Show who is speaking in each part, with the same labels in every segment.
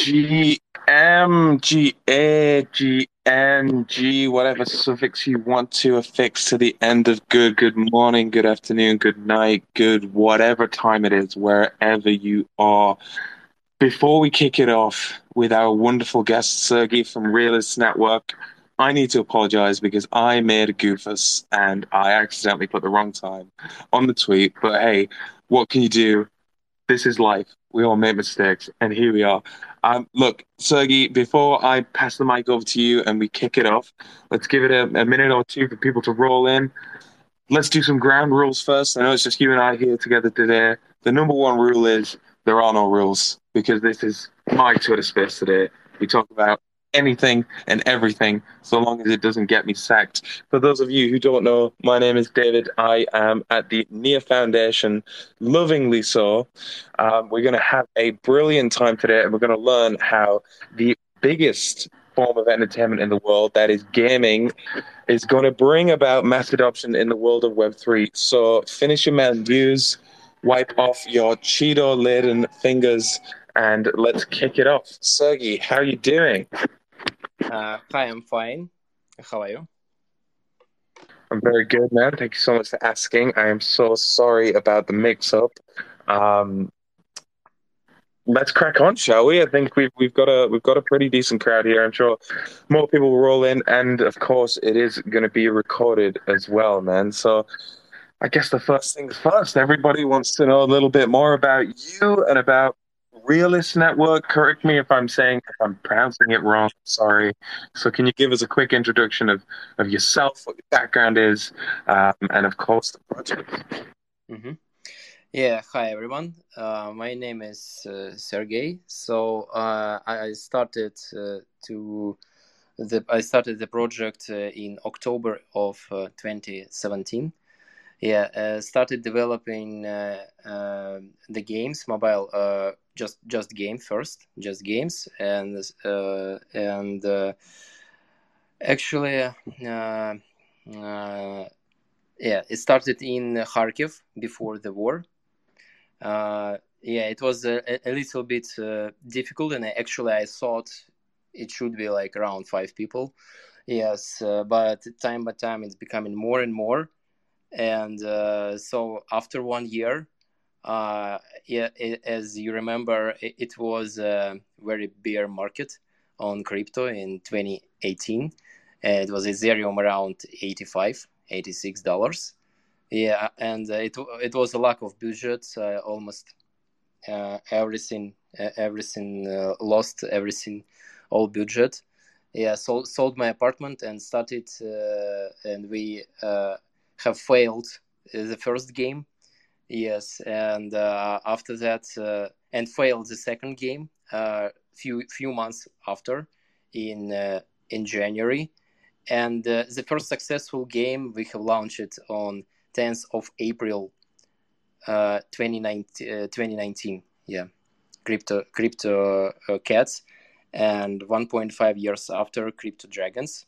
Speaker 1: G M G A G N G whatever suffix you want to affix to the end of good. Good morning, good afternoon, good night, good whatever time it is, wherever you are. Before we kick it off with our wonderful guest Sergey from Realis Network, I need to apologize because I made a goofus and I accidentally put the wrong time on the tweet. But hey, what can you do? This is life. We all make mistakes, and here we are. Um, look, Sergey, before I pass the mic over to you and we kick it off, let's give it a, a minute or two for people to roll in. Let's do some ground rules first. I know it's just you and I here together today. The number one rule is there are no rules because this is my Twitter space today. We talk about anything and everything so long as it doesn't get me sacked. For those of you who don't know, my name is David. I am at the Near Foundation, lovingly so. Um, we're going to have a brilliant time today and we're going to learn how the biggest form of entertainment in the world, that is gaming, is going to bring about mass adoption in the world of Web3. So finish your Mountain Dews, wipe off your Cheeto laden fingers, and let's kick it off. Sergey, how are you doing?
Speaker 2: Uh, hi, I'm fine. How are you?
Speaker 1: I'm very good, man. Thank you so much for asking. I am so sorry about the mix-up. Um, let's crack on, shall we? I think we've we've got a we've got a pretty decent crowd here. I'm sure more people will roll in, and of course, it is going to be recorded as well, man. So. I guess the first things first. Everybody wants to know a little bit more about you and about Realis Network. Correct me if I'm saying if I'm pronouncing it wrong. Sorry. So, can you give us a quick introduction of of yourself, what your background is, um, and of course the project?
Speaker 2: Mm-hmm. Yeah. Hi, everyone. Uh, my name is uh, Sergey. So uh, I started uh, to the I started the project uh, in October of uh, 2017 yeah uh, started developing uh, uh, the games mobile uh, just just game first just games and uh, and uh, actually yeah it started in kharkiv before the war. Yeah it was a, a little bit difficult and actually i thought it should be like around five people. Yes but time by time it's becoming more and more and uh, so after one year uh, yeah, it, as you remember it, it, was a very bear market on crypto in 2018 it was ethereum around 85 86 dollars. Yeah and uh, it, it was a lack of budget uh, almost uh, everything uh, everything lost everything all budget. Yeah sold, sold my apartment and started and we have failed the first game. Yes, and uh, after that, uh, and failed the second game. Uh, few few months after, in uh, in January, and uh, the first successful game we have launched on 10th of April, uh, 2019, 2019. Yeah, crypto crypto cats, and 1.5 years after crypto dragons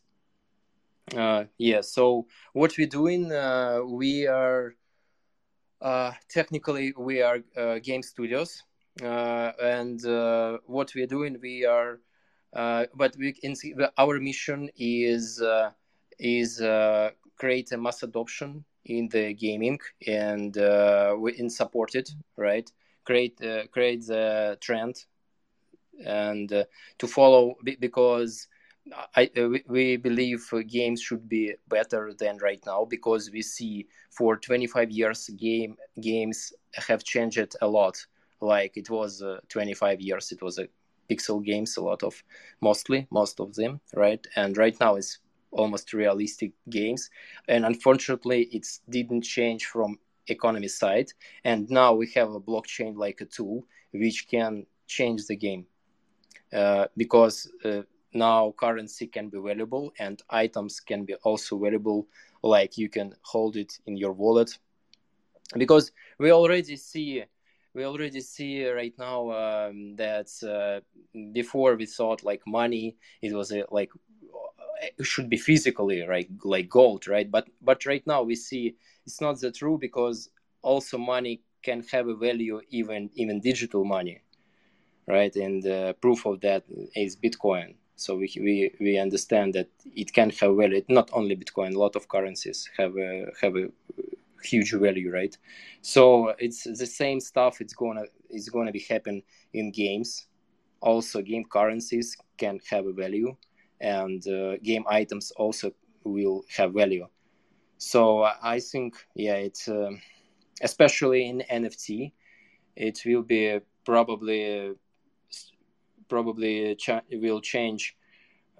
Speaker 2: uh, yeah. So what we're doing, uh, we are uh, technically we are uh, game studios, uh, and uh, what we're doing, we are, uh but we in, our mission is is create a mass adoption in the gaming and we in support it, right? Create create the trend and to follow because I, uh, we believe uh, games should be better than right now because we see for 25 years game games have changed a lot. Like it was uh, 25 years it was a pixel games a lot of mostly most of them right? And right now it's almost realistic games. And unfortunately it didn't change from economy side. And now we have a blockchain like a tool which can change the game uh, because uh, now currency can be valuable and items can be also valuable like you can hold it in your wallet because we already see we already see right now um, that uh, before we thought like money it was a, like it should be physically right like gold right but but right now we see it's not the true because also money can have a value even even digital money right? And the proof of that is Bitcoin. So we, we, we understand that it can have value. Not only Bitcoin, a lot of currencies have a, have a huge value, right? So it's the same stuff. It's gonna it's gonna be happen in games. Also, game currencies can have a value, and uh, game items also will have value. So I think, yeah, it's uh, especially in NFT, it will be probably probably cha- will change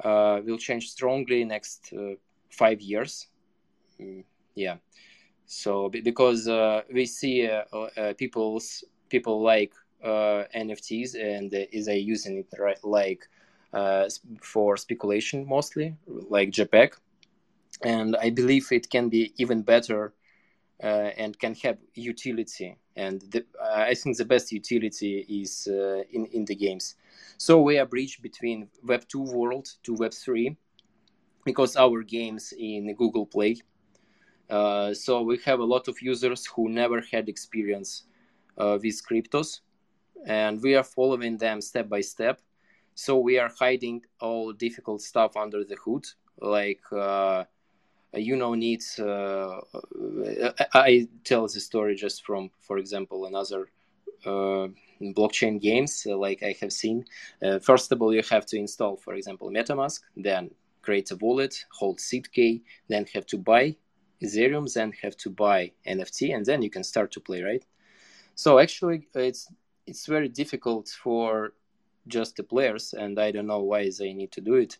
Speaker 2: uh, will change strongly next uh, five years. Mm, yeah. So because uh, we see uh, uh, people's people like uh, NFTs and is they using it right, like for speculation mostly, like JPEG and I believe it can be even better uh, and can have utility. And the, uh, I think the best utility is uh, in in the games. So we are bridge between Web two world to Web three because our games in Google Play. Uh, so we have a lot of users who never had experience uh, with cryptos, and we are following them step by step. So we are hiding all difficult stuff under the hood, like uh, you know needs uh, i tell the story just from for example another uh, blockchain games uh, like i have seen uh, first of all you have to install for example metamask then create a wallet hold seed key then have to buy ethereum then have to buy nft and then you can start to play right so actually it's it's very difficult for just the players and i don't know why they need to do it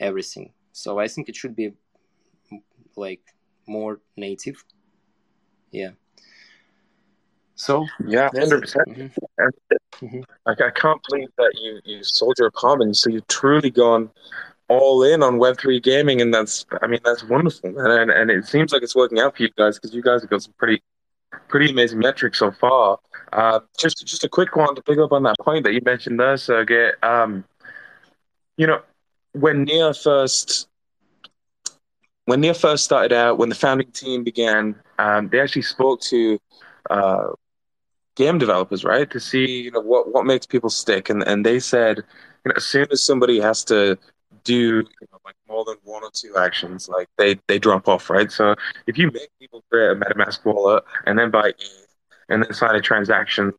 Speaker 2: everything so i think it should be like more native. Yeah.
Speaker 1: So yeah, hundred percent. Mm-hmm. mm-hmm. Like I can't believe that you you sold your commons, so you've truly gone all in on Web three gaming, and that's I mean that's wonderful, and and, and it seems like it's working out for you guys because you guys have got some pretty pretty amazing metrics so far. Uh, just just a quick one to pick up on that point that you mentioned there, Sergey. Um, you know, when Near first when Near first started out, when the founding team began, um, they actually spoke to uh, game developers, right, to see you know what what makes people stick, and and they said, you know, as soon as somebody has to do you know, like more than one or two actions, like they they drop off, right? So if you make people create a MetaMask wallet and then buy ETH and then sign a transaction,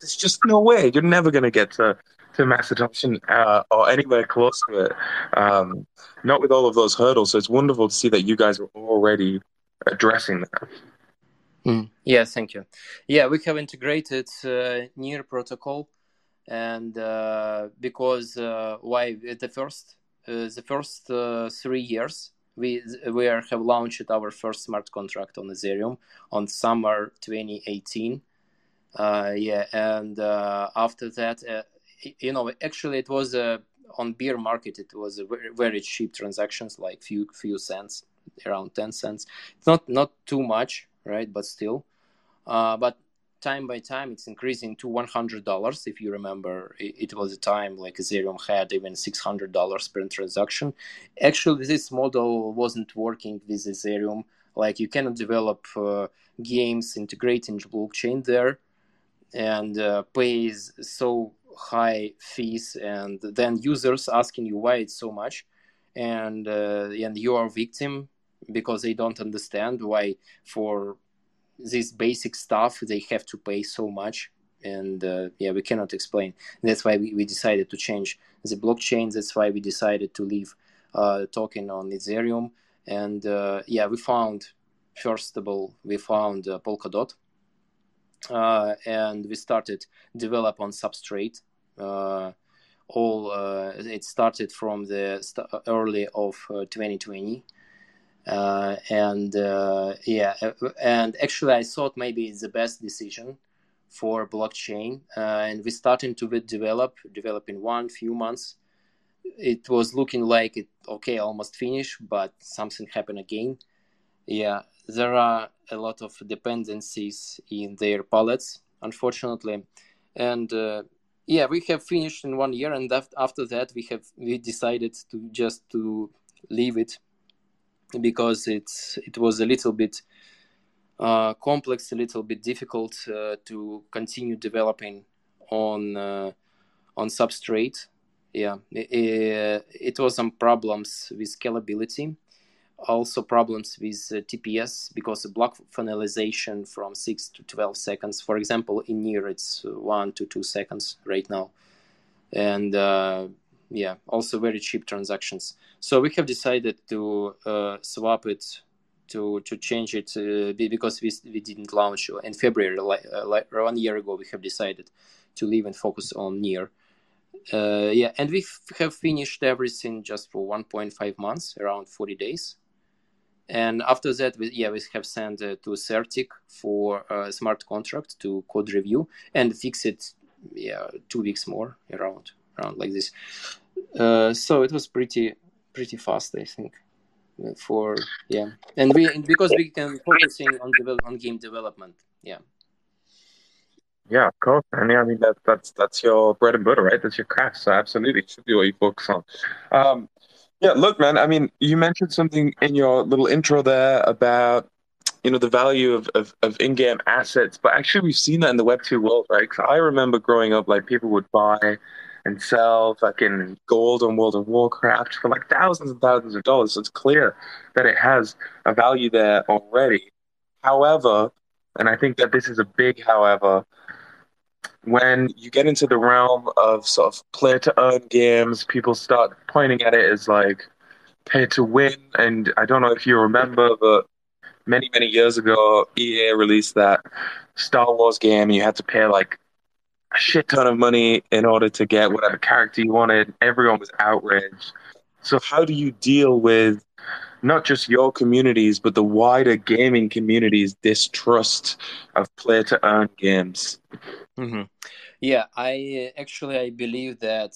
Speaker 1: there's just no way you're never going to get to to mass adoption uh, or anywhere close to it. Um, not with all of those hurdles. So it's wonderful to see that you guys are already addressing that.
Speaker 2: Mm. Yeah, thank you. Yeah, we have integrated uh, Near protocol, and uh, because uh, why the first uh, the first uh, three years we we are, have launched our first smart contract on Ethereum on summer 2018. Uh, yeah, and after that, you know, actually, it was on bear market. It was very, very cheap transactions, like few few cents, around ten cents. It's not not too much, right? But still, uh, but time by time it's increasing to $100 if you remember. It, it, was a time like ethereum had even $600 per transaction. Actually this model wasn't working with ethereum. Like you cannot develop uh, games integrating blockchain there and uh, pays so high fees and then users asking you why it's so much and uh, and you are victim because they don't understand why for this basic stuff they have to pay so much. And uh, yeah we cannot explain. That's why we, we decided to change the blockchain. That's why we decided to leave uh, token on ethereum. And uh, yeah we found first of all we found uh, polkadot. Uh, and we started develop on substrate. Uh, all it started from the st- early of 2020. Uh, and uh, yeah, and actually, I thought maybe it's the best decision for blockchain. Uh, and we started to develop, develop in one few months. It was looking like it okay, almost finished, but something happened again. Yeah, there are a lot of dependencies in their pallets, unfortunately, and uh, yeah, we have finished in one year, and after that, we have we decided to just to leave it because it's it was a little bit uh, complex, a little bit difficult uh, to continue developing on uh, on Substrate. Yeah, it, it was some problems with scalability also problems with uh, TPS because the block finalization from 6 to 12 seconds. For example, in near it's 1 to 2 seconds right now. And uh, yeah, also very cheap transactions. So we have decided to uh, swap it to to change it uh, because we, we didn't launch in February like, uh, like one year ago we have decided to leave and focus on near Uh, yeah, and we have finished everything just for 1.5 months, around 40 days and after that, we, yeah, we have sent uh, to CertiK for a smart contract to code review and fix it. Yeah, two weeks more around around like this. Uh, so it was pretty pretty fast, I think. For yeah, and we because we can focusing on develop on game development. Yeah.
Speaker 1: Yeah, of course, and yeah, I mean that that's that's your bread and butter, right? That's your craft. So absolutely, it should be what you focus on. Um, yeah, look, man. I mean, you mentioned something in your little intro there about you know the value of, of, of in-game assets, but actually we've seen that in the Web two world, right? Cause I remember growing up, like people would buy and sell fucking gold on World of Warcraft for like thousands and thousands of dollars. So it's clear that it has a value there already. However, and I think that this is a big however, when you get into the realm of sort of play to earn games, people start pointing at it as like pay to win. And I don't know if you remember, but many, many years ago, EA released that Star Wars game. And you had to pay like a shit ton of money in order to get whatever character you wanted. Everyone was outraged. So, how do you deal with not just your communities, but the wider gaming community's distrust of play to earn games?
Speaker 2: Mm-hmm. Yeah, I actually I believe that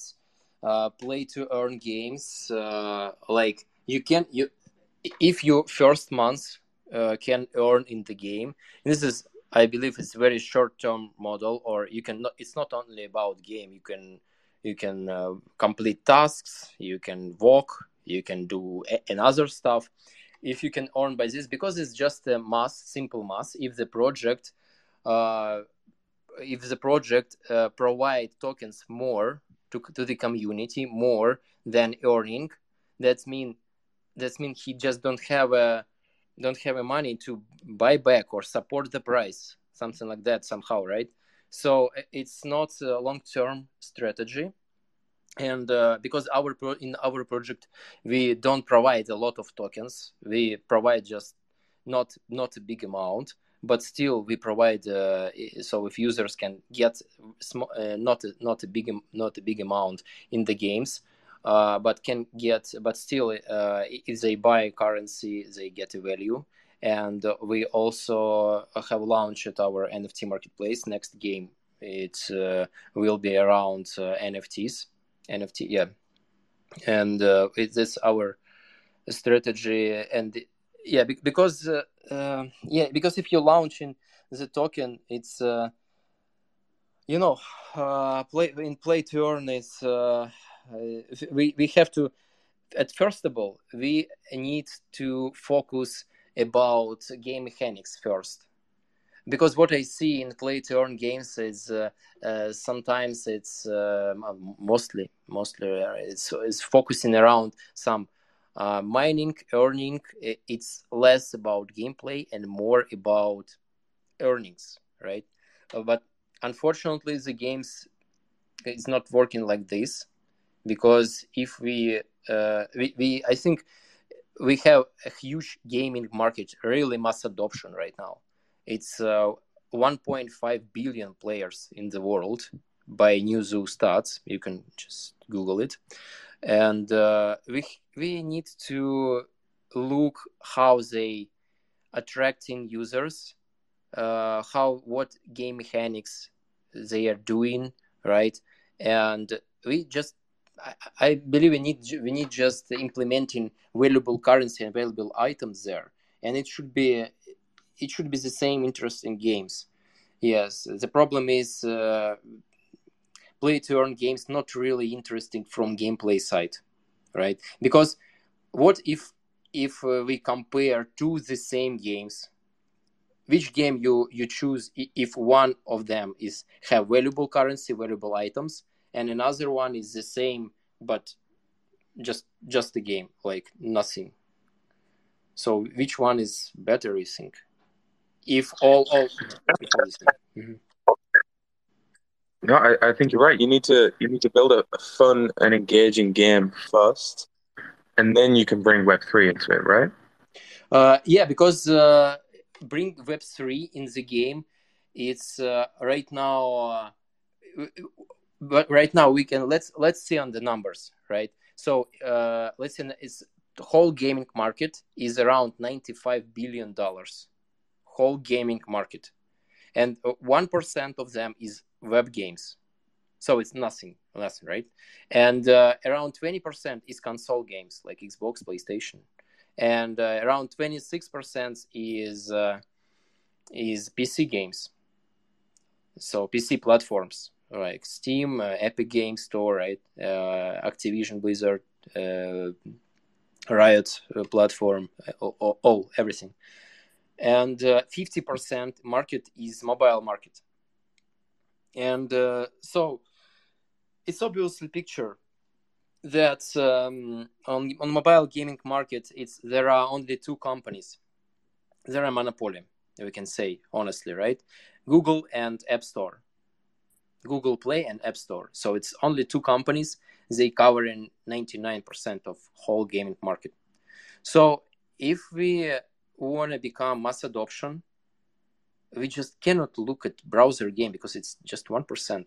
Speaker 2: uh, play to earn games uh, like you can you if your first month uh, can earn in the game. This is I believe it's very short term model, or you can not, it's not only about game. You can you can uh, complete tasks, you can walk, you can do a- another stuff. If you can earn by this, because it's just a mass, simple mass. If the project uh, if the project uh, provide tokens more to, to the community more than earning that mean that mean he just don't have a don't have money to buy back or support the price something like that somehow right? So it's not a long term strategy. And uh, because our pro- in our project we don't provide a lot of tokens. We provide just not not a big amount but still we provide uh, so if users can get small, uh, not a, not a big not a big amount in the games uh, but can get but still uh, if they buy currency they get a value. And we also have launched our nft marketplace. Next game it uh, will be around uh, nfts nft yeah. And it is our strategy and yeah because uh, uh, yeah because if you're launching the token it's uh, you know uh, play in play to earn is uh, we we have to at first of all we need to focus about game mechanics first. Because what I see in play to earn games is uh, uh, sometimes it's uh, mostly mostly it's, it's focusing around some uh, mining earning it's less about gameplay and more about earnings right? Uh, but unfortunately the games is not working like this because if we, uh, we, we i think we have a huge gaming market really mass adoption right now. It's uh, 1.5 billion players in the world by Newzoo stats. You can just google it. And uh, we we need to look how they attracting users uh, how what game mechanics they are doing right? And we just I, believe we need we need just implementing valuable currency and valuable items there. And it should be it should be the same interest in games. Yes the problem is uh, play to earn games not really interesting from gameplay side right? Because what if if uh, we compare two the same games which game you you choose if one of them is have valuable currency valuable items and another one is the same but just just the game like nothing. So which one is better you think? If all all mm-hmm.
Speaker 1: no I, I think you're right. You need to you need to build a, a fun and engaging game first and then you can bring web3 into it right?
Speaker 2: Uh, yeah because uh, bring web3 in the game it's uh, right now uh, but right now we can let's let's see on the numbers right? So uh, let's say it's the whole gaming market is around 95 billion dollars. Whole gaming market. And 1% of them is web games. So it's nothing nothing right? And uh, around 20% is console games like xbox playstation. And uh, around 26% is uh, is pc games. So pc platforms like steam uh, epic game store right? Uh, activision blizzard uh, riot uh, platform all, all, everything. And 50% market is mobile market. And so it's obviously picture that um, on on mobile gaming market it's there are only two companies. There are monopoly we can say honestly right? Google and app store google play and app store. So it's only two companies. They cover in 99% of whole gaming market. So if we want to become mass adoption we just cannot look at browser game because it's just 1%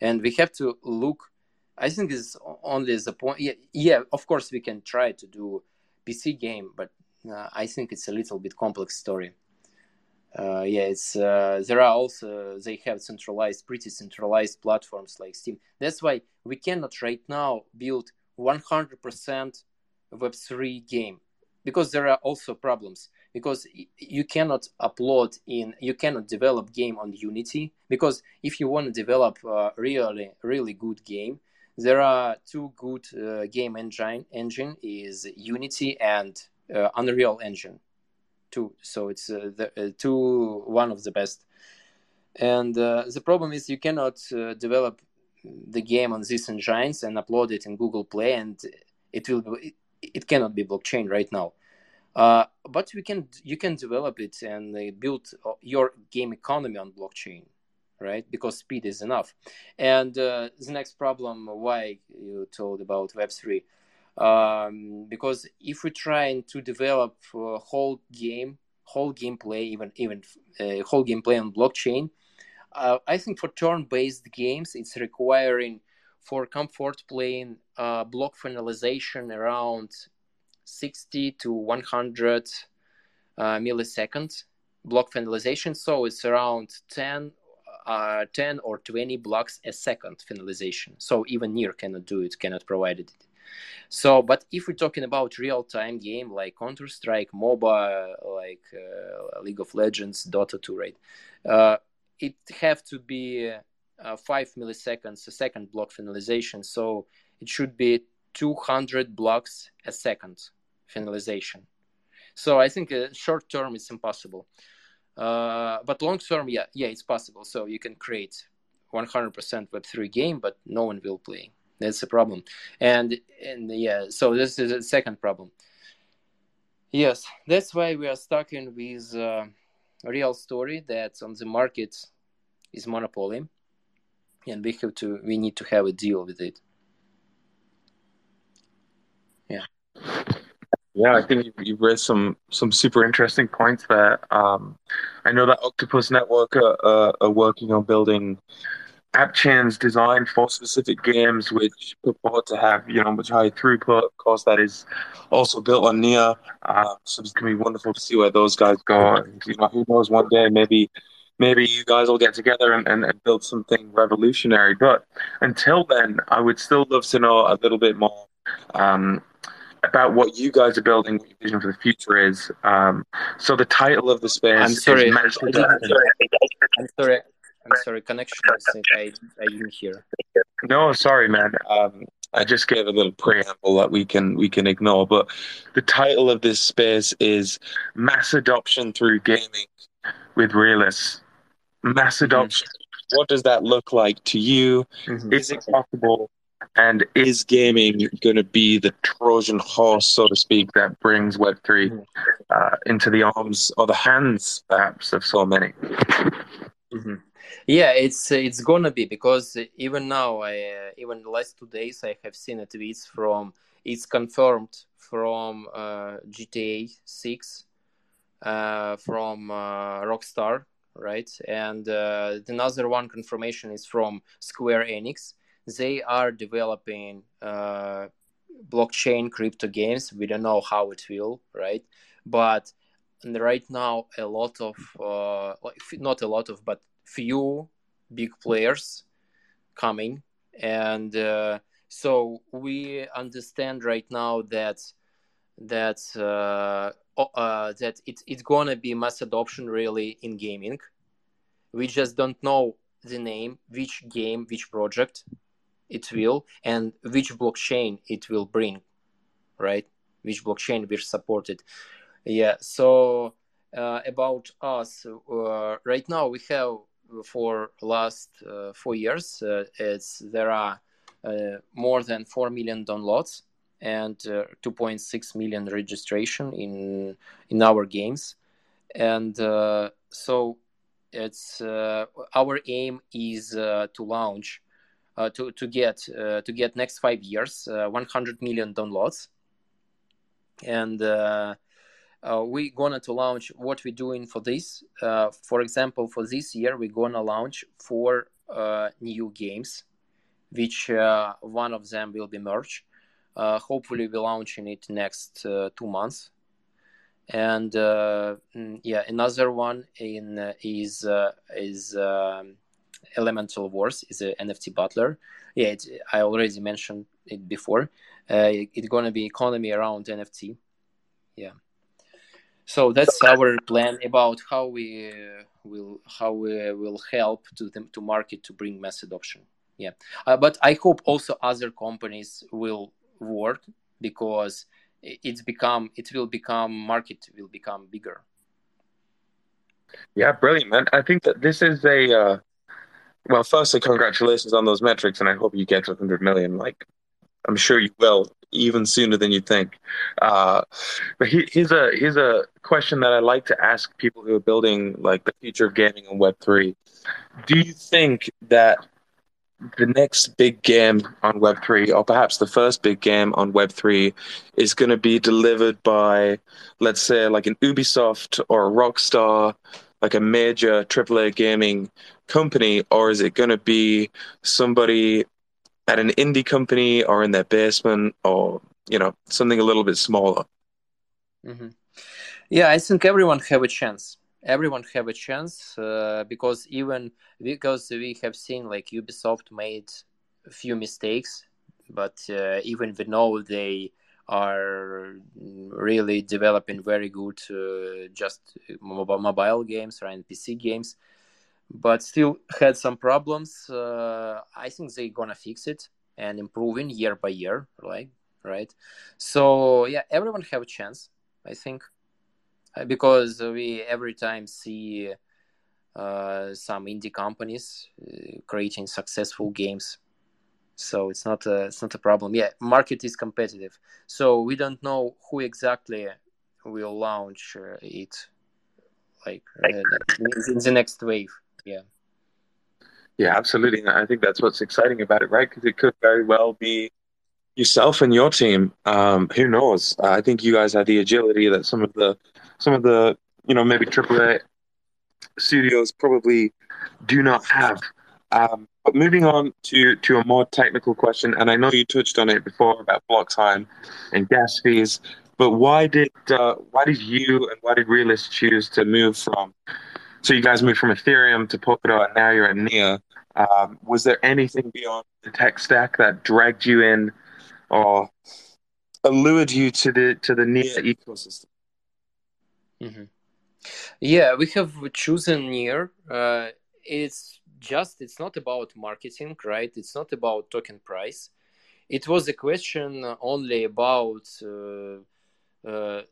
Speaker 2: and we have to look i think is only the point yeah, yeah of course we can try to do pc game but uh, i think it's a little bit complex story uh, yeah it's uh, there are also they have centralized pretty centralized platforms like steam. That's why we cannot right now build 100% web3 game because there are also problems. Because you cannot upload in you cannot develop game on unity because if you want to develop a really really good game there are two good uh, game engine engine is unity and uh, unreal engine two so it's uh, the uh, two one of the best and uh, the problem is you cannot develop the game on these engines and upload it in google play and it will be, it, cannot be blockchain right now uh, but we can you can develop it and build your game economy on blockchain, right? Because speed is enough. And uh, the next problem, why you told about Web three, um, because if we're trying to develop a whole game, whole gameplay, even even uh, whole gameplay on blockchain, uh, I think for turn-based games, it's requiring for comfort playing block finalization around 60 to 100 uh, milliseconds block finalization. So it's around 10, uh, 10 or 20 blocks a second finalization. So even near cannot do it, cannot provide it. So, but if we're talking about real-time game like Counter-Strike, MOBA, like uh, League of Legends, Dota 2, right? Uh, it have to be uh, five milliseconds a second block finalization. So it should be 200 blocks a second finalization. So I think uh, short term it's impossible, uh, but long term, yeah, yeah, it's possible. So you can create 100% Web3 game, but no one will play. That's a problem. And and yeah, so this is a second problem. Yes, that's why we are stuck in with uh, a real story that on the market is monopoly, and we have to we need to have a deal with it. Yeah.
Speaker 1: Yeah, I think you've raised some some super interesting points there. Um, I know that Octopus Network are, are, are, working on building app chains designed for specific games, which purport to have you know much higher throughput. Of course, that is also built on Near. Uh, so it's gonna be wonderful to see where those guys go. And, you know, who knows? One day, maybe maybe you guys will get together and, and, and build something revolutionary. But until then, I would still love to know a little bit more. Um, about what you guys are building, what your vision for the future is. Um, so the title of the space.
Speaker 2: I'm sorry. I'm sorry. I'm sorry. I'm sorry, connection. I, I didn't hear.
Speaker 1: No, sorry, man. Um, I just gave a little preamble that we can we can ignore, but the title of this space is mass adoption through gaming with Realists." Mass mm-hmm. adoption. Mm-hmm. What does that look like to you? Mm-hmm. Is it possible? And is gaming going to be the Trojan horse, so to speak, that brings Web3 mm-hmm. uh, into the arms or the hands, perhaps, of so many?
Speaker 2: Mm-hmm. Yeah, it's it's gonna be because even now, I even the last two days, I have seen a tweets from it's confirmed from uh, GTA Six, uh, from uh, Rockstar, right? And uh, another one confirmation is from Square Enix. They are developing uh, blockchain crypto games. We don't know how it will, right? But right now, a lot of, uh, not a lot of, but few big players coming. And uh, so we understand right now that that uh, uh, that it, it's gonna be mass adoption really in gaming. We just don't know the name, which game, which project it will, and which blockchain it will bring, right? Which blockchain will support it. Yeah. So uh, about us, uh, right now we have for last uh, four years, uh, it's there are uh, more than four million downloads and uh, 2.6 million registration in in our games. And uh, so it's uh, our aim is uh, to launch uh, to to get uh, to get next five years 100 million downloads. And we're gonna to launch what we're doing for this for example for this year we're gonna launch four new games which one of them will be merged uh, hopefully, we're launching it next uh, two months. And uh, mm, yeah, another one in is is um, Elemental Wars is an NFT battler. Yeah, I already mentioned it before. it's gonna be economy around NFT. Yeah so that's our plan about how we uh, will how we will help to them to market to bring mass adoption. Yeah. Uh, but i hope also other companies will work because it's become it will become market will become bigger.
Speaker 1: Yeah brilliant man. I think that this is a uh, well firstly congratulations on those metrics and i hope you get to 100 million like i'm sure you will even sooner than you think. Uh, but he, here's a here's a question that i like to ask people who are building like the future of gaming on web3 do you think that the next big game on Web3, or perhaps the first big game on Web3, is going to be delivered by, let's say, like an Ubisoft or a Rockstar, like a major AAA gaming company, or is it going to be somebody at an indie company or in their basement or, you know, something a little bit smaller?
Speaker 2: Mm-hmm. Yeah, I think everyone have a chance everyone have a chance uh, because even because we have seen like Ubisoft made a few mistakes, but uh, even we know they are really developing very good uh, just mobile, games or PC games, but still had some problems. Uh, I think they're gonna fix it and improving year by year, right? Right. So yeah, everyone have a chance. I think. Uh, because we every time see uh, some indie companies uh, creating successful games so it's not a it's not a problem yeah market is competitive so we don't know who exactly will launch uh, it like in the next wave yeah
Speaker 1: yeah absolutely i think that's what's exciting about it right because it could very well be yourself and your team um, who knows i think you guys have the agility that some of the some of the you know maybe AAA studios probably do not have. Um, but moving on to to a more technical question, and I know you touched on it before about block time and gas fees, but why did uh, why did you and why did Realis choose to move from? So you guys moved from Ethereum to Polkadot, and now you're at Near. Um, was there anything beyond the tech stack that dragged you in, or allured you to the to the Near ecosystem?
Speaker 2: Mm-hmm. Yeah, we have chosen Near. Uh, it's just it's not about marketing, right? It's not about token price. It was a question only about uh, uh,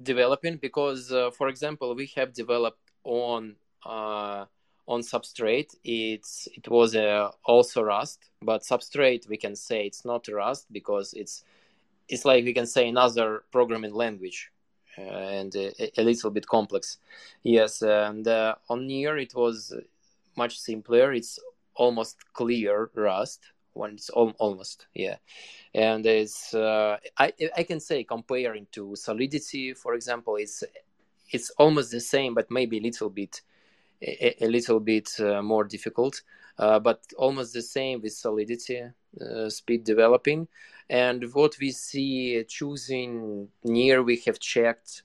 Speaker 2: developing because, uh, for example, we have developed on uh, on Substrate, it's it was uh, also Rust, but Substrate we can say it's not Rust because it's it's like we can say another programming language uh, and a, a, little bit complex. Yes, and uh, on Near it was much simpler. It's almost clear Rust when it's al- almost yeah, and it's uh, I I can say comparing to Solidity for example, it's it's almost the same, but maybe a little bit a, a little bit uh, more difficult, uh, but almost the same with Solidity uh, speed developing. And what we see choosing near, we have checked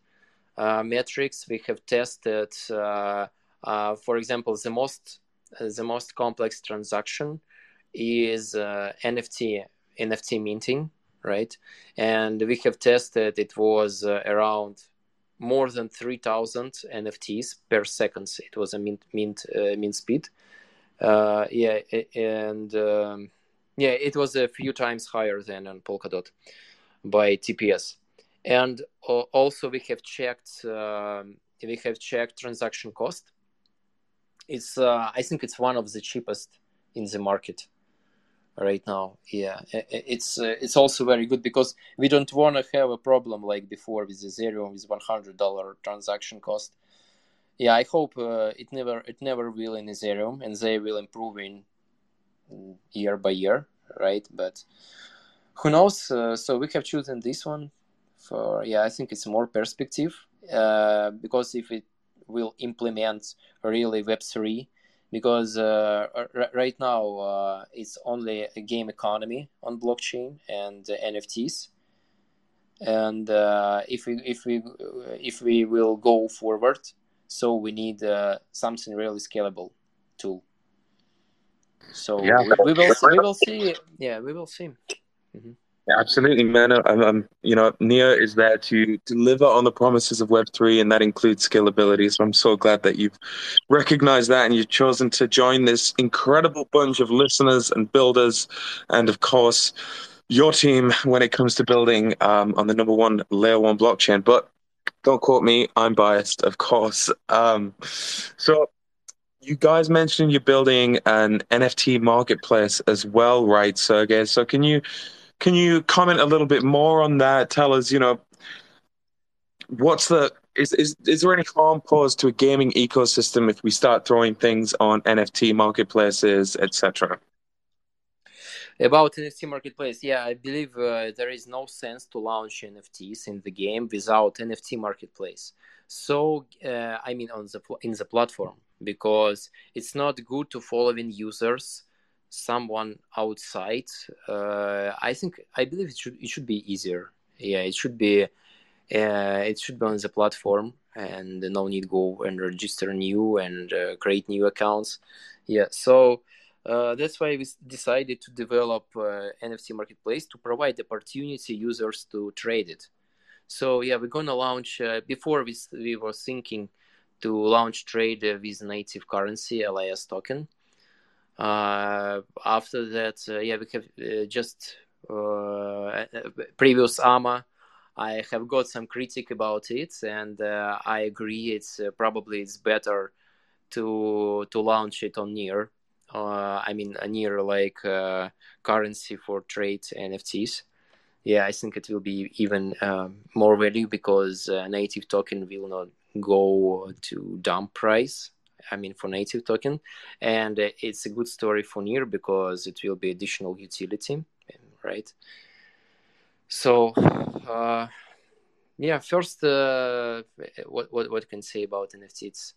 Speaker 2: metrics, we have tested, for example, the most the most complex transaction is NFT NFT minting, right? And we have tested it was uh, around more than 3000 nfts per second. It was a mint mint uh, mint speed. Uh, yeah and um, yeah it was a few times higher than on polkadot by tps and uh, also we have checked um, we have checked transaction cost. It's uh, i think it's one of the cheapest in the market right now. Yeah it's uh, it's also very good because we don't want to have a problem like before with ethereum with 100 dollar transaction cost. Yeah i hope uh, it never it never will in ethereum and they will improve in year by year right? But who knows? Uh, so we have chosen this one for yeah i think it's more perspective uh, because if it will implement really web3 because uh, r- right now uh, it's only a game economy on blockchain and uh, NFTs. And uh, if we if we if we will go forward, so we need uh, something really scalable tool. So yeah. we, we, will we will see. Yeah, we will see. Mm-hmm.
Speaker 1: Absolutely, man. I'm, I'm, you know, Near is there to deliver on the promises of Web3, and that includes scalability. So I'm so glad that you've recognized that and you've chosen to join this incredible bunch of listeners and builders, and of course, your team when it comes to building um, on the number one layer one blockchain. But don't quote me; I'm biased, of course. Um, so you guys mentioned you're building an NFT marketplace as well, right, Sergey? So can you can you comment a little bit more on that? Tell us, you know, what's the is is is there any harm posed to a gaming ecosystem if we start throwing things on NFT marketplaces, etc.?
Speaker 2: About NFT marketplace, yeah, I believe uh, there is no sense to launch NFTs in the game without NFT marketplace. So, uh, I mean, on the in the platform because it's not good to following users someone outside uh, i think i believe it should it should be easier. Yeah it should be uh, it should be on the platform and no need go and register new and uh, create new accounts. Yeah so uh, that's why we decided to develop uh, nft marketplace to provide opportunity users to trade it. So yeah we're gonna launch uh, before we, we were thinking to launch trade with native currency lis token after that, uh, yeah, we have uh, just previous AMA. I have got some critique about it, and I agree. It's probably it's better to to launch it on Near. I mean, a Near like currency for trade NFTs yeah i think it will be even um, more value because uh, native token will not go to dump price I mean, for native token, and uh, it's a good story for Near because it will be additional utility, right? So, uh, yeah, first, uh, what what what can say about NFT? It's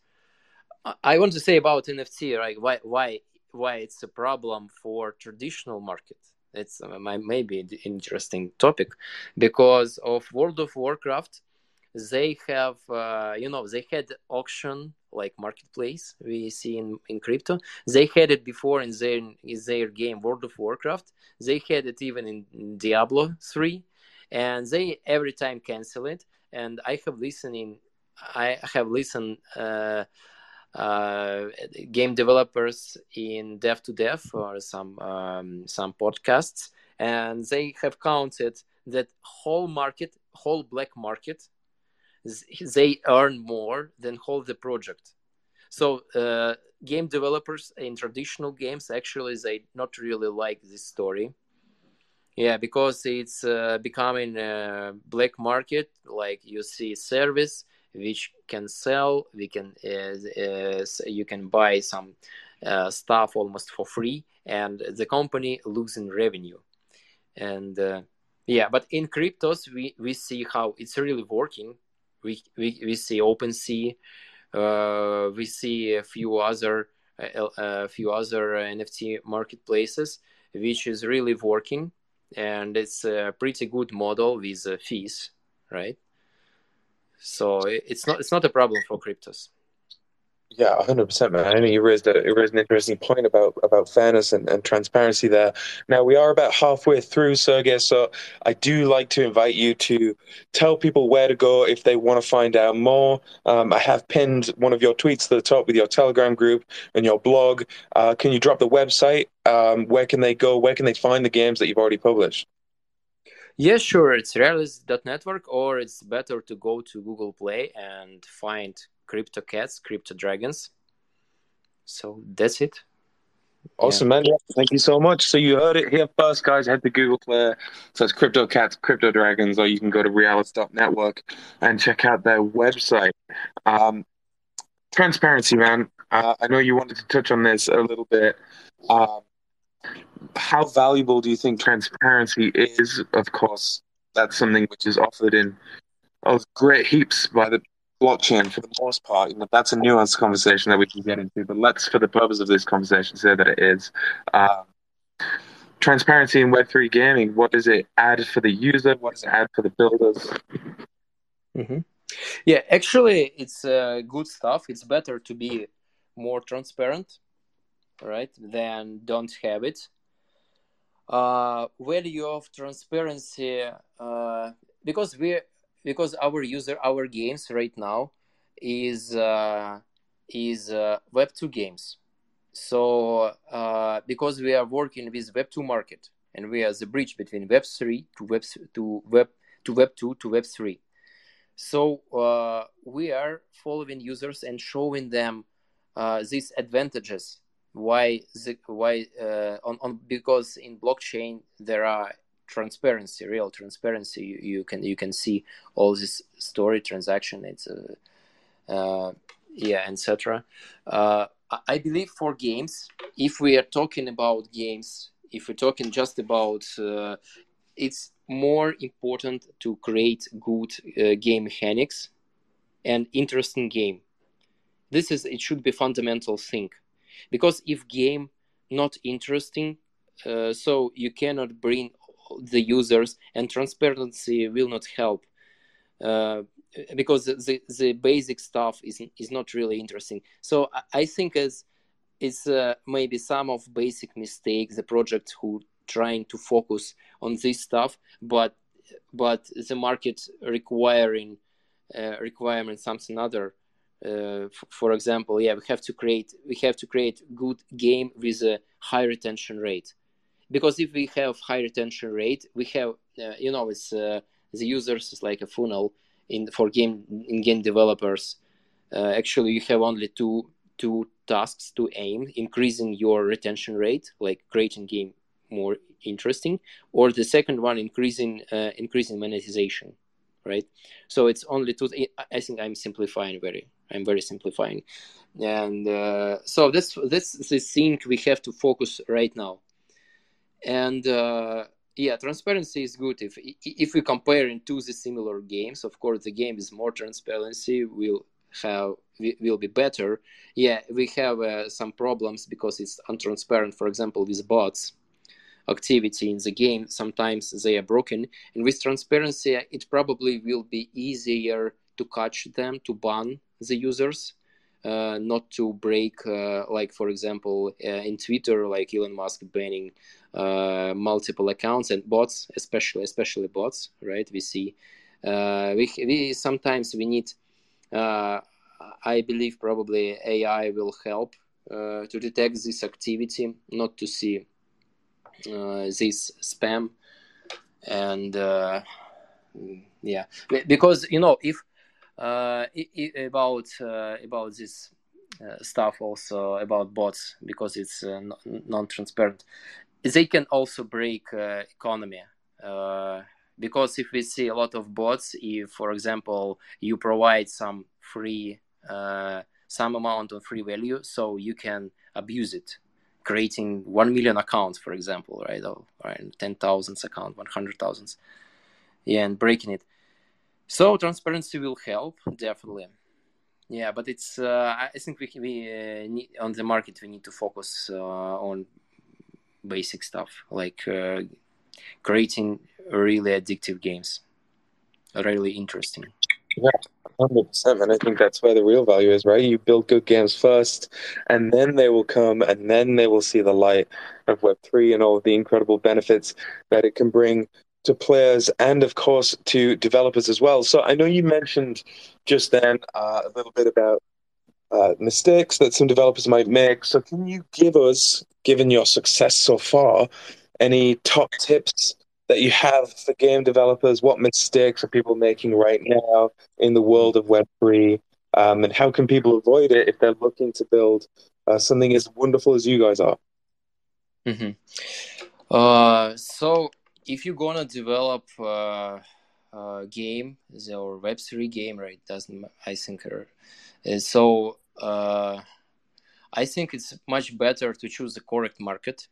Speaker 2: I want to say about NFT, right? Why why why it's a problem for traditional market? It's uh, maybe an interesting topic because of World of Warcraft. They have, uh, you know, they had auction like marketplace we see in, in crypto. They had it before in their in their game World of Warcraft. They had it even in Diablo three, and they every time cancel it. And I have listening, I have listened. Uh, uh, game developers in Dev to Dev or some um, some podcasts, and they have counted that whole market, whole black market they earn more than hold the project. So uh, game developers in traditional games actually they not really like this story. Yeah because it's uh, becoming a black market. Like you see service which can sell we can uh, uh, you can buy some uh, stuff almost for free and the company losing revenue. And uh, yeah but in cryptos we we see how it's really working we we, we see OpenSea uh, we see a few other uh, a few other nft marketplaces which is really working and it's a pretty good model with uh, fees right? So it's not it's not a problem for cryptos
Speaker 1: yeah, hundred percent, man. I mean, you raised a you raised an interesting point about about fairness and, and transparency there. Now we are about halfway through, Sergey, so I do like to invite you to tell people where to go if they want to find out more. Um, I have pinned one of your tweets to the top with your Telegram group and your blog. Uh, can you drop the website? Um, where can they go? Where can they find the games that you've already published?
Speaker 2: Yeah, sure. It's Realis.network, or it's better to go to Google Play and find crypto cats, crypto dragons. So that's it.
Speaker 1: Awesome, yeah. man. Thank you so much. So you heard it here first, guys. Head to Google Play, so it's Crypto Cats, Crypto Dragons, or you can go to Realis.network and check out their website. Um, transparency, man. Uh, I know you wanted to touch on this a little bit. Um, how valuable do you think transparency is? Of course, that's something which is offered in of great heaps by the blockchain for the most part. You know, that's a nuanced conversation that we can get into, but let's, for the purpose of this conversation, say that it is. Um, transparency in Web3 gaming, what does it add for the user? What does it add for the builders?
Speaker 2: Mm-hmm. Yeah, actually, it's uh, good stuff. It's better to be more transparent, right, than don't have it. Uh, value of transparency, uh, because we because our user our games right now is uh, is uh, web 2 games. So uh, because we are working with web 2 market and we are the bridge between web 3 to web to web to web 2 to web 3 so uh, we are following users and showing them uh, these advantages. Why the, why uh, on, on because in blockchain there are transparency, real transparency. You, you can you can see all this story transaction. It's uh, uh, yeah, etc. Uh, I believe for games, if we are talking about games, if we're talking just about, uh, it's more important to create good uh, game mechanics and interesting game. This is it should be fundamental thing, because if game not interesting, uh, so you cannot bring the users and transparency will not help uh, because the, the basic stuff is, is not really interesting. So i think as it's uh, maybe some of basic mistakes the project who trying to focus on this stuff but but the market requiring uh, requirement something other uh, f- for example yeah we have to create we have to create good game with a high retention rate because if we have high retention rate we have uh, you know it's uh, the users is like a funnel in for game in game developers. Uh, actually you have only two two tasks to aim increasing your retention rate like creating game more interesting or the second one increasing uh, increasing monetization right? So it's only two i think i'm simplifying very i'm very simplifying. And uh, so that's that's the thing we have to focus right now and uh, yeah transparency is good. If if we compare into the similar games of course the game is more transparency will have will be better. Yeah we have uh, some problems because it's untransparent. For example with bots activity in the game sometimes they are broken. And with transparency it probably will be easier to catch them to ban the users uh, not to break uh, like for example uh, in twitter like elon musk banning uh, multiple accounts and bots, especially especially bots. Right? We see uh, we we sometimes we need. Uh, I believe probably AI will help to detect this activity, not to see this spam and yeah because you know if uh, about uh, about this uh, stuff also about bots because it's uh, non-transparent. They can also break uh, economy because if we see a lot of bots, if for example you provide some free some amount of free value, so you can abuse it creating 1 million accounts for example right or, or 10000 account 100000 yeah and breaking it so transparency will help definitely. Yeah but it's uh, i think we, we uh, need, on the market we need to focus uh, on basic stuff like uh, creating really addictive games. Really interesting.
Speaker 1: Yeah 100% and i think that's where the real value is right? You build good games first and then they will come and then they will see the light of web3 and all of the incredible benefits that it can bring to players and, of course, to developers as well. So I know you mentioned just then uh, a little bit about uh, mistakes that some developers might make. So can you give us, given your success so far, any top tips that you have for game developers? What mistakes are people making right now in the world of Web3? Um, and how can people avoid it if they're looking to build uh, something as wonderful as you guys are?
Speaker 2: Mm-hmm. Uh, so if you're gonna develop uh, a game or web three game, right? Doesn't I think uh, so? Uh, I think it's much better to choose the correct market.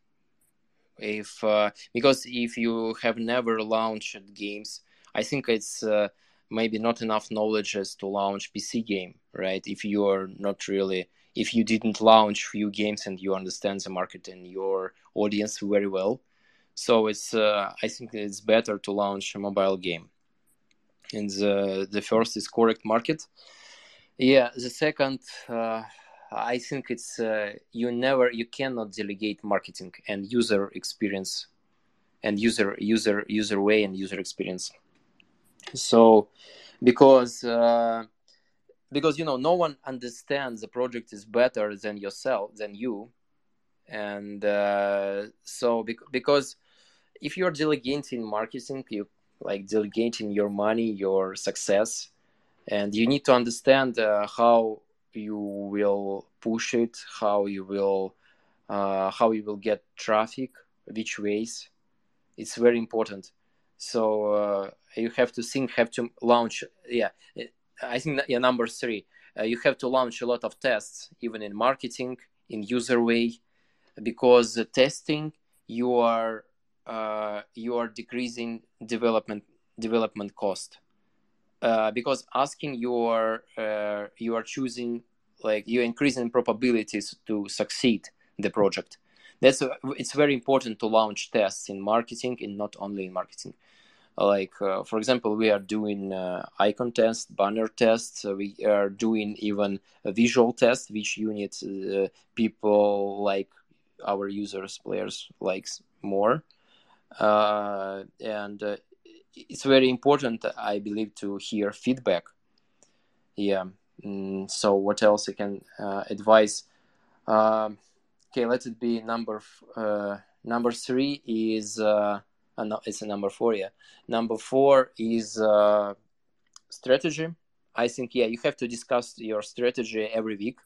Speaker 2: If uh, because if you have never launched games, I think it's uh, maybe not enough knowledge as to launch PC game, right? If you are not really if you didn't launch few games and you understand the market and your audience very well, so it's uh, I think it's better to launch a mobile game. And the the first is correct market. Yeah, the second. Uh, I think it's uh, you never you cannot delegate marketing and user experience and user user user way and user experience. So because uh, because you know no one understands the project is better than yourself than you and uh, so because if you're delegating marketing you like delegating your money your success and you need to understand uh, how you will push it how you will uh, how you will get traffic which ways. It's very important. So uh, you have to think have to launch yeah i think yeah number three uh, you have to launch a lot of tests even in marketing in user way because testing you are uh, you are decreasing development development cost. Uh, because asking your uh, you are choosing like you're increasing probabilities to succeed the project. That's a, it's very important to launch tests in marketing and not only in marketing. Like uh, for example we are doing uh, icon test banner tests uh, we are doing even a visual test which unit uh, people like our users players likes more and uh, it's very important i believe to hear feedback. Yeah mm, so what else i can uh, advise? Um, okay let it be number uh, number three is uh, no, it's a number four yeah. Number four is uh, strategy. I think yeah you have to discuss your strategy every week.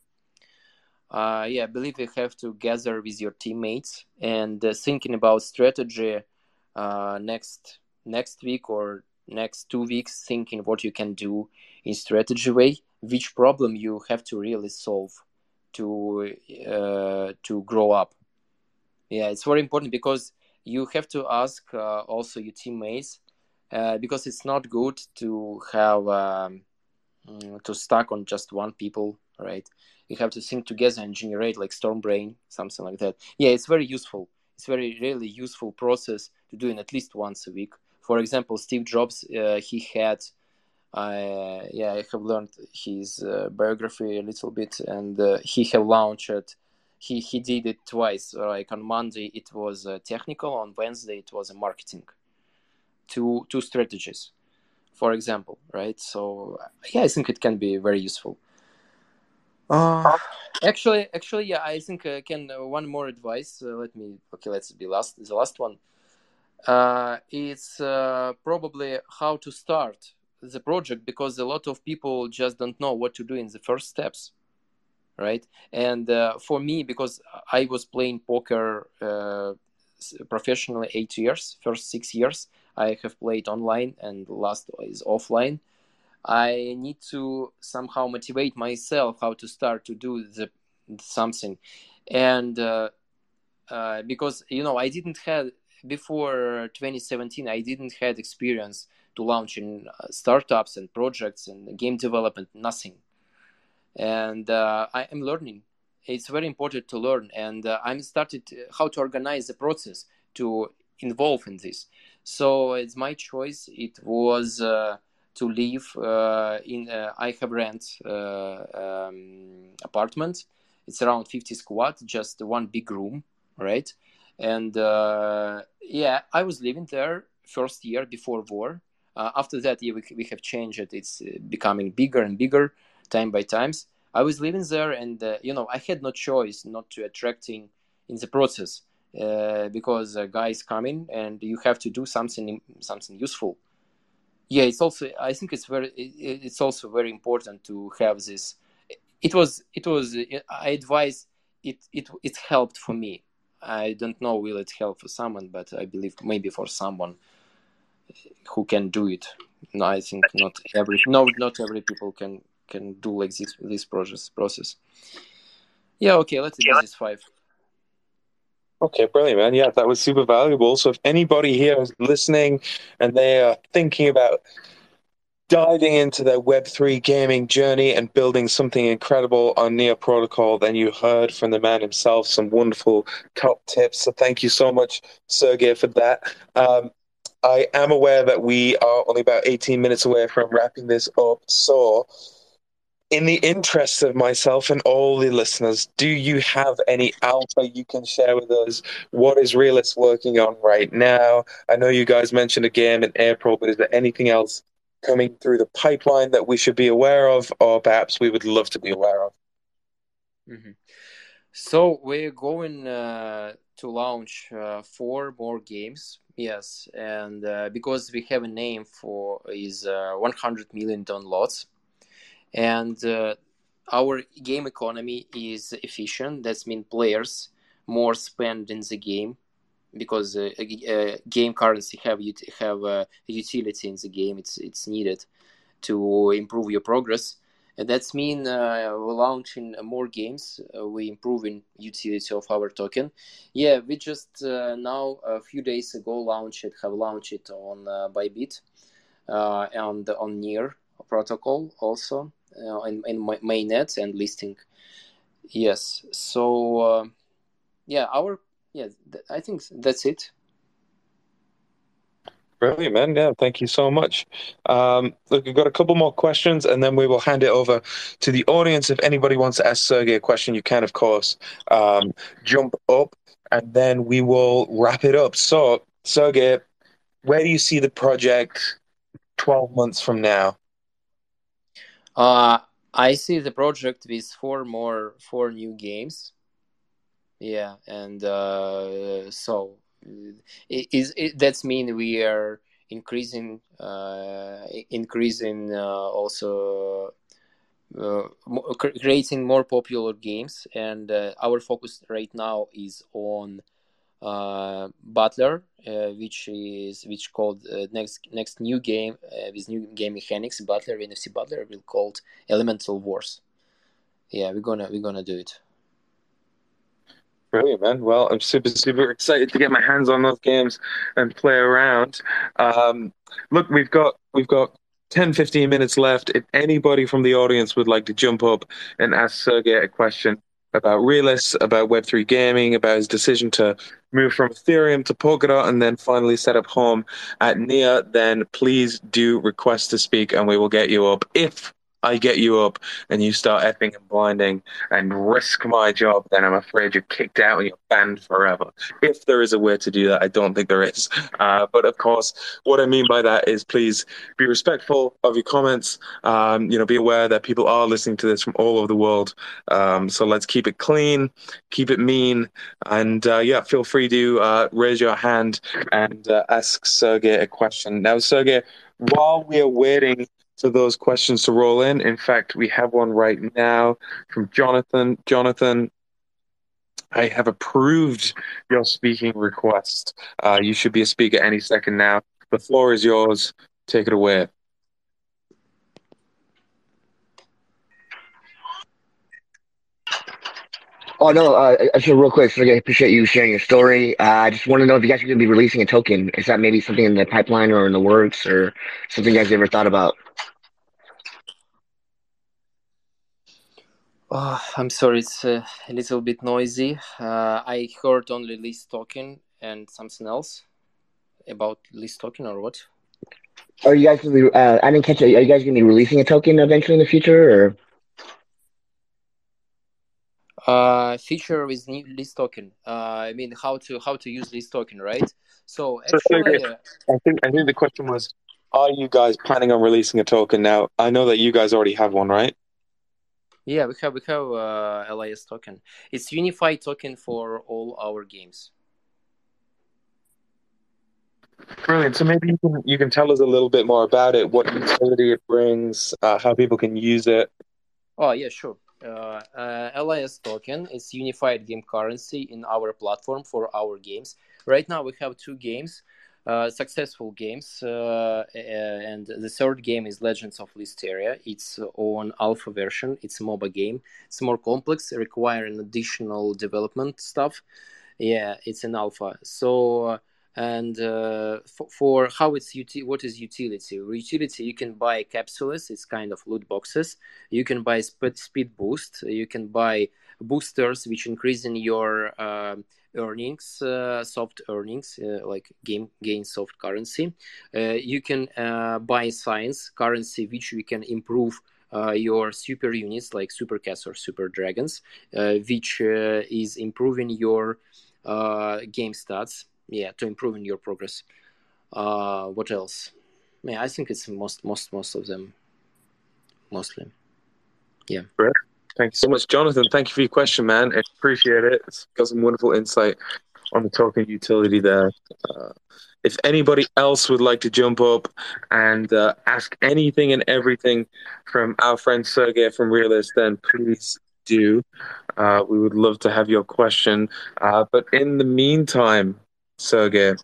Speaker 2: Uh, yeah, I believe you have to gather with your teammates and uh, thinking about strategy uh, next next week or next two weeks thinking what you can do in strategy way which problem you have to really solve to uh, to grow up. Yeah it's very important because you have to ask uh, also your teammates uh, because it's not good to have um, mm, to stuck on just one people right? You have to think together and generate like storm brain something like that. Yeah it's very useful it's very really useful process to do it at least once a week. For example, Steve Jobs, uh, he had, uh, yeah, I have learned his uh, biography a little bit, and uh, he have launched. He he did it twice. Like on Monday, it was uh, technical. On Wednesday, it was a marketing. Two two strategies, for example, right? So yeah, I think it can be very useful. Uh, actually, actually, yeah, I think uh, can uh, one more advice. Uh, let me okay, let's be last the last one. It's probably how to start the project because a lot of people just don't know what to do in the first steps. right? And uh, for me, because I was playing poker uh, professionally eight years, first six years I have played online, and last is offline. I need to somehow motivate myself how to start to do the something, and uh, uh, because you know I didn't have before 2017 I didn't had experience to launch in uh, startups and projects and game development nothing, and uh, I am learning. It's very important to learn, and uh, I'm started how to organize the process to involve in this. So it's my choice. It was uh, to live uh, in uh, I have rent uh, um, apartment. It's around 50 square, just one big room, right? And uh, yeah, I was living there first year before war. Uh, after that, yeah, we, we have changed it. It's becoming bigger and bigger, time by times. I was living there, and you know, I had no choice not to attracting in the process. Uh, because a guy is coming and you have to do something something useful yeah it's also i think it's very it, it's also very important to have this. It was it was i advise it it it helped for me. I don't know will it help for someone but i believe maybe for someone who can do it. No i think not every no not every people can can do like this this process process. Yeah okay let's do this five
Speaker 1: Okay, brilliant, man. Yeah, that was super valuable. So, if anybody here is listening and they are thinking about diving into their Web3 gaming journey and building something incredible on Near Protocol, then you heard from the man himself some wonderful top tips. So, thank you so much, Sergey, for that. Um, I am aware that we are only about 18 minutes away from wrapping this up. So, in the interest of myself and all the listeners, do you have any alpha you can share with us? What is Realis working on right now? I know you guys mentioned a game in April, but is there anything else coming through the pipeline that we should be aware of, or perhaps we would love to be aware of?
Speaker 2: Mm-hmm. So we're going uh, to launch uh, four more games. Yes, and uh, because we have a name for is uh, 100 million downloads and uh, our game economy is efficient. That means players more spend in the game because uh, uh, game currency have have uh, utility in the game. It's it's needed to improve your progress. And that's mean uh, we're launching more games. Uh, we improving utility of our token. Yeah we just now a few days ago launched have launched it on bybit and on near protocol also uh, in, in mainnet and listing. Yes. So uh, yeah, our yeah, th- I think that's it.
Speaker 1: Brilliant, man. Yeah, thank you so much. Um, look, we've got a couple more questions, and then we will hand it over to the audience. If anybody wants to ask Sergey a question, you can, of course, um, jump up, and then we will wrap it up. So, Sergey, where do you see the project 12 months from now?
Speaker 2: Uh, I see the project with four more four new games. Yeah, and uh, so it is it, that's mean we are increasing uh, increasing uh, also uh, creating more popular games and uh, our focus right now is on Butler, uh, which is which called uh, next next new game uh, with new game mechanics. Butler NFC Butler will called Elemental Wars. Yeah, we're gonna we're gonna do it.
Speaker 1: Brilliant, man. Well, I'm super, super excited to get my hands on those games and play around. Um, look, we've got we've got 10, 15 minutes left. If anybody from the audience would like to jump up and ask Sergey a question, about Realis, about Web3 gaming, about his decision to move from Ethereum to Polkadot, and then finally set up home at Near, then please do request to speak and we will get you up. If I get you up and you start effing and blinding and risk my job, then I'm afraid you're kicked out and you're banned forever. If there is a way to do that, I don't think there is. Uh, but of course, what I mean by that is please be respectful of your comments. Um, you know, be aware that people are listening to this from all over the world. Um, so let's keep it clean, keep it mean, and uh, yeah, feel free to uh, raise your hand and uh, ask Sergey a question. Now, Sergey, while we are waiting for those questions to roll in. In fact, we have one right now from Jonathan. Jonathan, I have approved your speaking request. Uh, you should be a speaker any second now. The floor is yours. Take it away.
Speaker 3: Oh no, uh, actually, real quick, so I appreciate you sharing your story. Uh, I just want to know if you guys are going to be releasing a token. Is that maybe something in the pipeline or in the works, or something you guys ever thought about?
Speaker 2: Oh, I'm sorry, it's uh, a little bit noisy. Uh, I heard only LIS token and something else about LIS token or what?
Speaker 3: Are you guys? Gonna be, uh, I didn't catch it. Are you guys going to be releasing a token eventually in the future, or?
Speaker 2: Uh, feature with new LIS token. Uh, I mean, how to how to use LIS token, right? So
Speaker 1: So,
Speaker 2: actually,
Speaker 1: Sergey,
Speaker 2: uh,
Speaker 1: I think I think the question was, are you guys planning on releasing a token now? I know that you guys already have one, right?
Speaker 2: yeah, we have we have uh, LIS token. It's unified token for all our games.
Speaker 1: Brilliant. So maybe you can you can tell us a little bit more about it, what utility it brings, uh, how people can use it.
Speaker 2: Oh yeah, sure. Uh, uh, LIS token is unified game currency in our platform for our games. Right now we have two games, uh, successful games, uh, and the third game is Legends of Listeria. It's on alpha version. It's a MOBA game. It's more complex, requiring additional development stuff. Yeah, it's an alpha. So and uh, for, for how it's uti- what is utility? Utility you can buy capsules it's kind of loot boxes. You can buy speed, speed boost you can buy boosters which increase in your uh, earnings uh, soft earnings uh, like game gain soft currency. Uh, you can uh, buy science currency which you can improve uh, your super units like super cats or super dragons which is improving your game stats yeah to improving your progress uh what else yeah i think it's most most most of them mostly yeah
Speaker 1: Thank you so much, Jonathan. Thank you for your question, man. I appreciate it. It's got some wonderful insight on the token utility there. Uh, if anybody else would like to jump up and uh, ask anything and everything from our friend Sergey from Realis, then please do. Uh, we would love to have your question. Uh, but in the meantime, Sergey,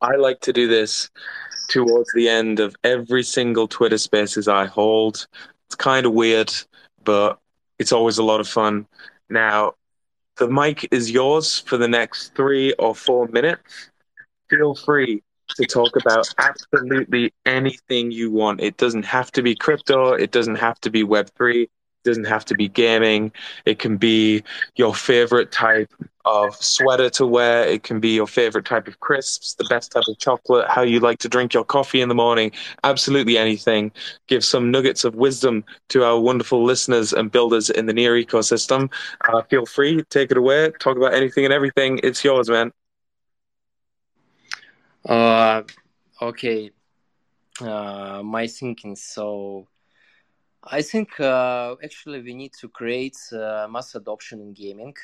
Speaker 1: I like to do this towards the end of every single Twitter Spaces I hold. It's kind of weird, but it's always a lot of fun. Now, the mic is yours for the next three or four minutes. Feel free to talk about absolutely anything you want. It doesn't have to be crypto, it doesn't have to be Web3, it doesn't have to be gaming. It can be your favorite type of sweater to wear, it can be your favorite type of crisps, the best type of chocolate, how you like to drink your coffee in the morning, absolutely anything. Give some nuggets of wisdom to our wonderful listeners and builders in the near ecosystem. Uh, feel free, take it away, talk about anything and everything. It's yours, man.
Speaker 2: uh okay uh my thinking so i think uh actually we need to create uh, mass adoption in gaming.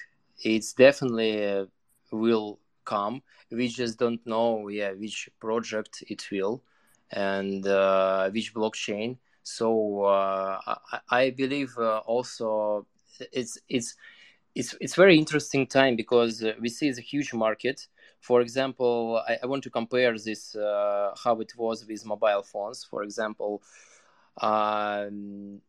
Speaker 2: It's definitely uh, will come. We just don't know yeah which project it will and uh, which blockchain. So uh, I, I believe uh, also it's it's it's it's very interesting time because we see it's a huge market. For example i, I want to compare this how it was with mobile phones. For example um,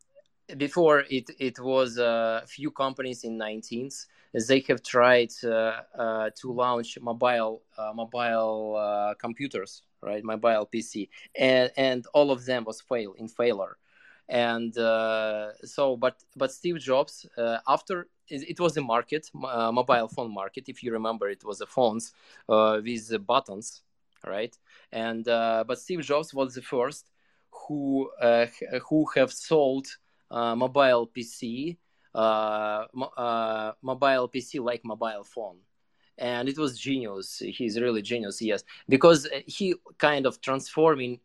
Speaker 2: before it it was a few companies in 19th they have tried uh, uh, to launch mobile uh, mobile computers right? Mobile pc and and all of them was fail in failure. And uh, so but but steve jobs uh, after it, was a market uh, mobile phone market. If you remember it was the phones with the buttons right? And but steve jobs was the first who uh, who have sold uh, mobile pc uh, mobile pc like mobile phone and it was genius he's really genius yes because he kind of transforming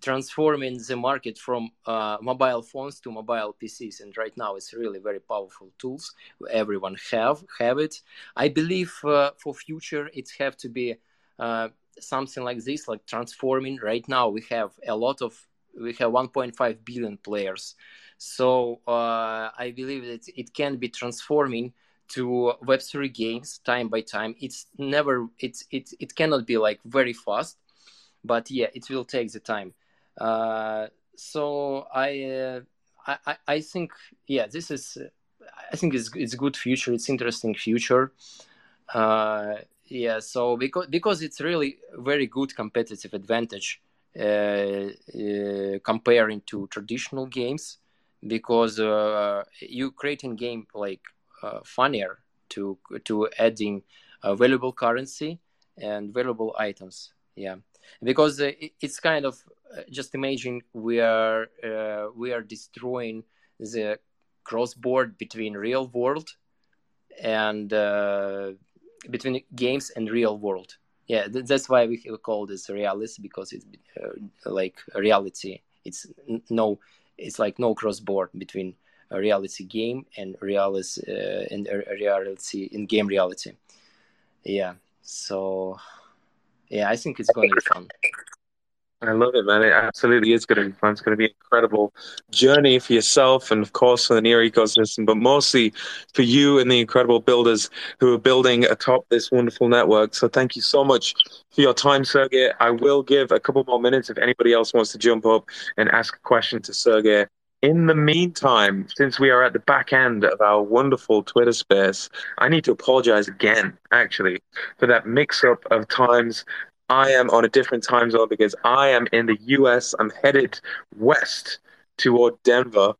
Speaker 2: transforming the market from uh, mobile phones to mobile PCs, and right now it's really very powerful tools. Everyone have have it. I believe uh, for future it have to be uh, something like this, like transforming. Right now we have a lot of we have 1.5 billion players. So uh, I believe that it can be transforming to Web3 games time by time. It's never it's it it cannot be like very fast, but yeah, it will take the time. Uh, so I, uh, I I think yeah, this is I think it's it's good future. It's interesting future. Uh, yeah, so because because it's really very good competitive advantage comparing to traditional games because uh, you creating game like uh, funnier to to adding uh, valuable currency and valuable items. Yeah, because uh, it's kind of just imagine we are we are destroying the cross board between real world and between games and real world yeah th- that's why we call this realis because it's uh, like reality. It's no it's like no cross board between a reality game and reality uh, and a reality in game reality. Yeah so yeah i think it's going to be fun
Speaker 1: I love it, man. It absolutely is going to be fun. It's going to be an incredible journey for yourself and, of course, for the Near ecosystem, but mostly for you and the incredible builders who are building atop this wonderful network. So, thank you so much for your time, Sergey. I will give a couple more minutes if anybody else wants to jump up and ask a question to Sergey. In the meantime, since we are at the back end of our wonderful Twitter space, I need to apologize again, actually, for that mix up of times I am on a different time zone because I am in the US. I'm headed west toward Denver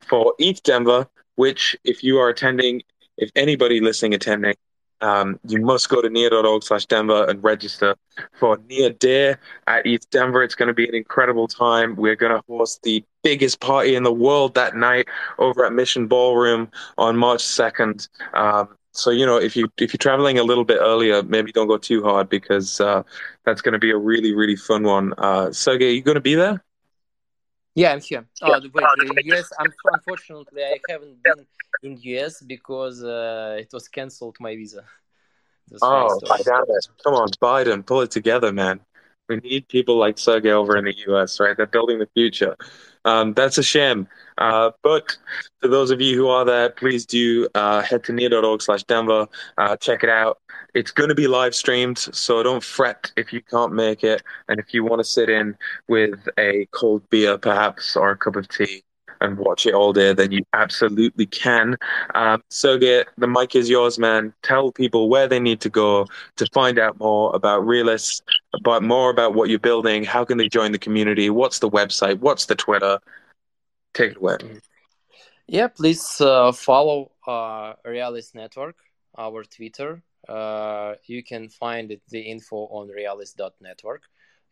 Speaker 1: for ETH Denver, which, if you are attending, if anybody listening attending, um, you must go to near.org slash Denver and register for Near Day at ETH Denver. It's going to be an incredible time. We're going to host the biggest party in the world that night over at Mission Ballroom on March 2nd. Um, so you know, if you if you're traveling a little bit earlier, maybe don't go too hard because uh, that's going to be a really really fun one. Uh, Sergey, you going to be there?
Speaker 2: Yeah, I'm here. Oh, wait, the US. I'm, unfortunately, I haven't been in US because uh, it was cancelled my visa.
Speaker 1: oh, damn it! Come on, Biden, pull it together, man. We need people like Sergey over in the US, right? They're building the future. Um, that's a shame. Uh, but for those of you who are there, please do uh, head to near.org slash Denver. Uh, check it out. It's going to be live streamed, so don't fret if you can't make it. And if you want to sit in with a cold beer, perhaps, or a cup of tea, and watch it all day, then you absolutely can. Um, Sergey, the mic is yours, man. Tell people where they need to go to find out more about Realis, but more about what you're building. How can they join the community? What's the website? What's the Twitter? Take it away.
Speaker 2: Yeah, please uh, follow uh, Realis Network, our Twitter. Uh, you can find the info on realis.network.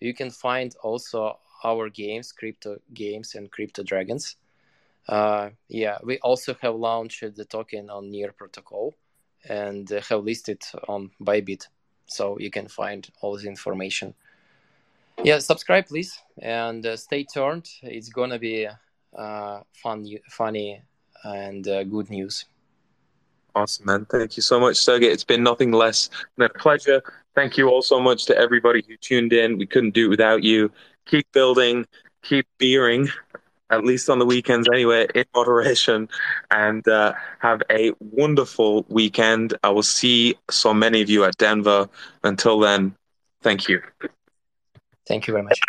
Speaker 2: You can find also our games, crypto games, and crypto dragons. Uh, yeah, we also have launched the token on Near Protocol and have listed on Bybit, so you can find all the information. Yeah, subscribe please, and uh, stay tuned. It's gonna be uh, fun, funny, and uh, good news.
Speaker 1: Awesome, man. Thank you so much, Sergey. It's been nothing less than a pleasure. Thank you all so much to everybody who tuned in. We couldn't do it without you. Keep building, keep beering, at least on the weekends anyway, in moderation, and uh, have a wonderful weekend. I will see so many of you at Denver. Until then, thank you.
Speaker 2: Thank you very much.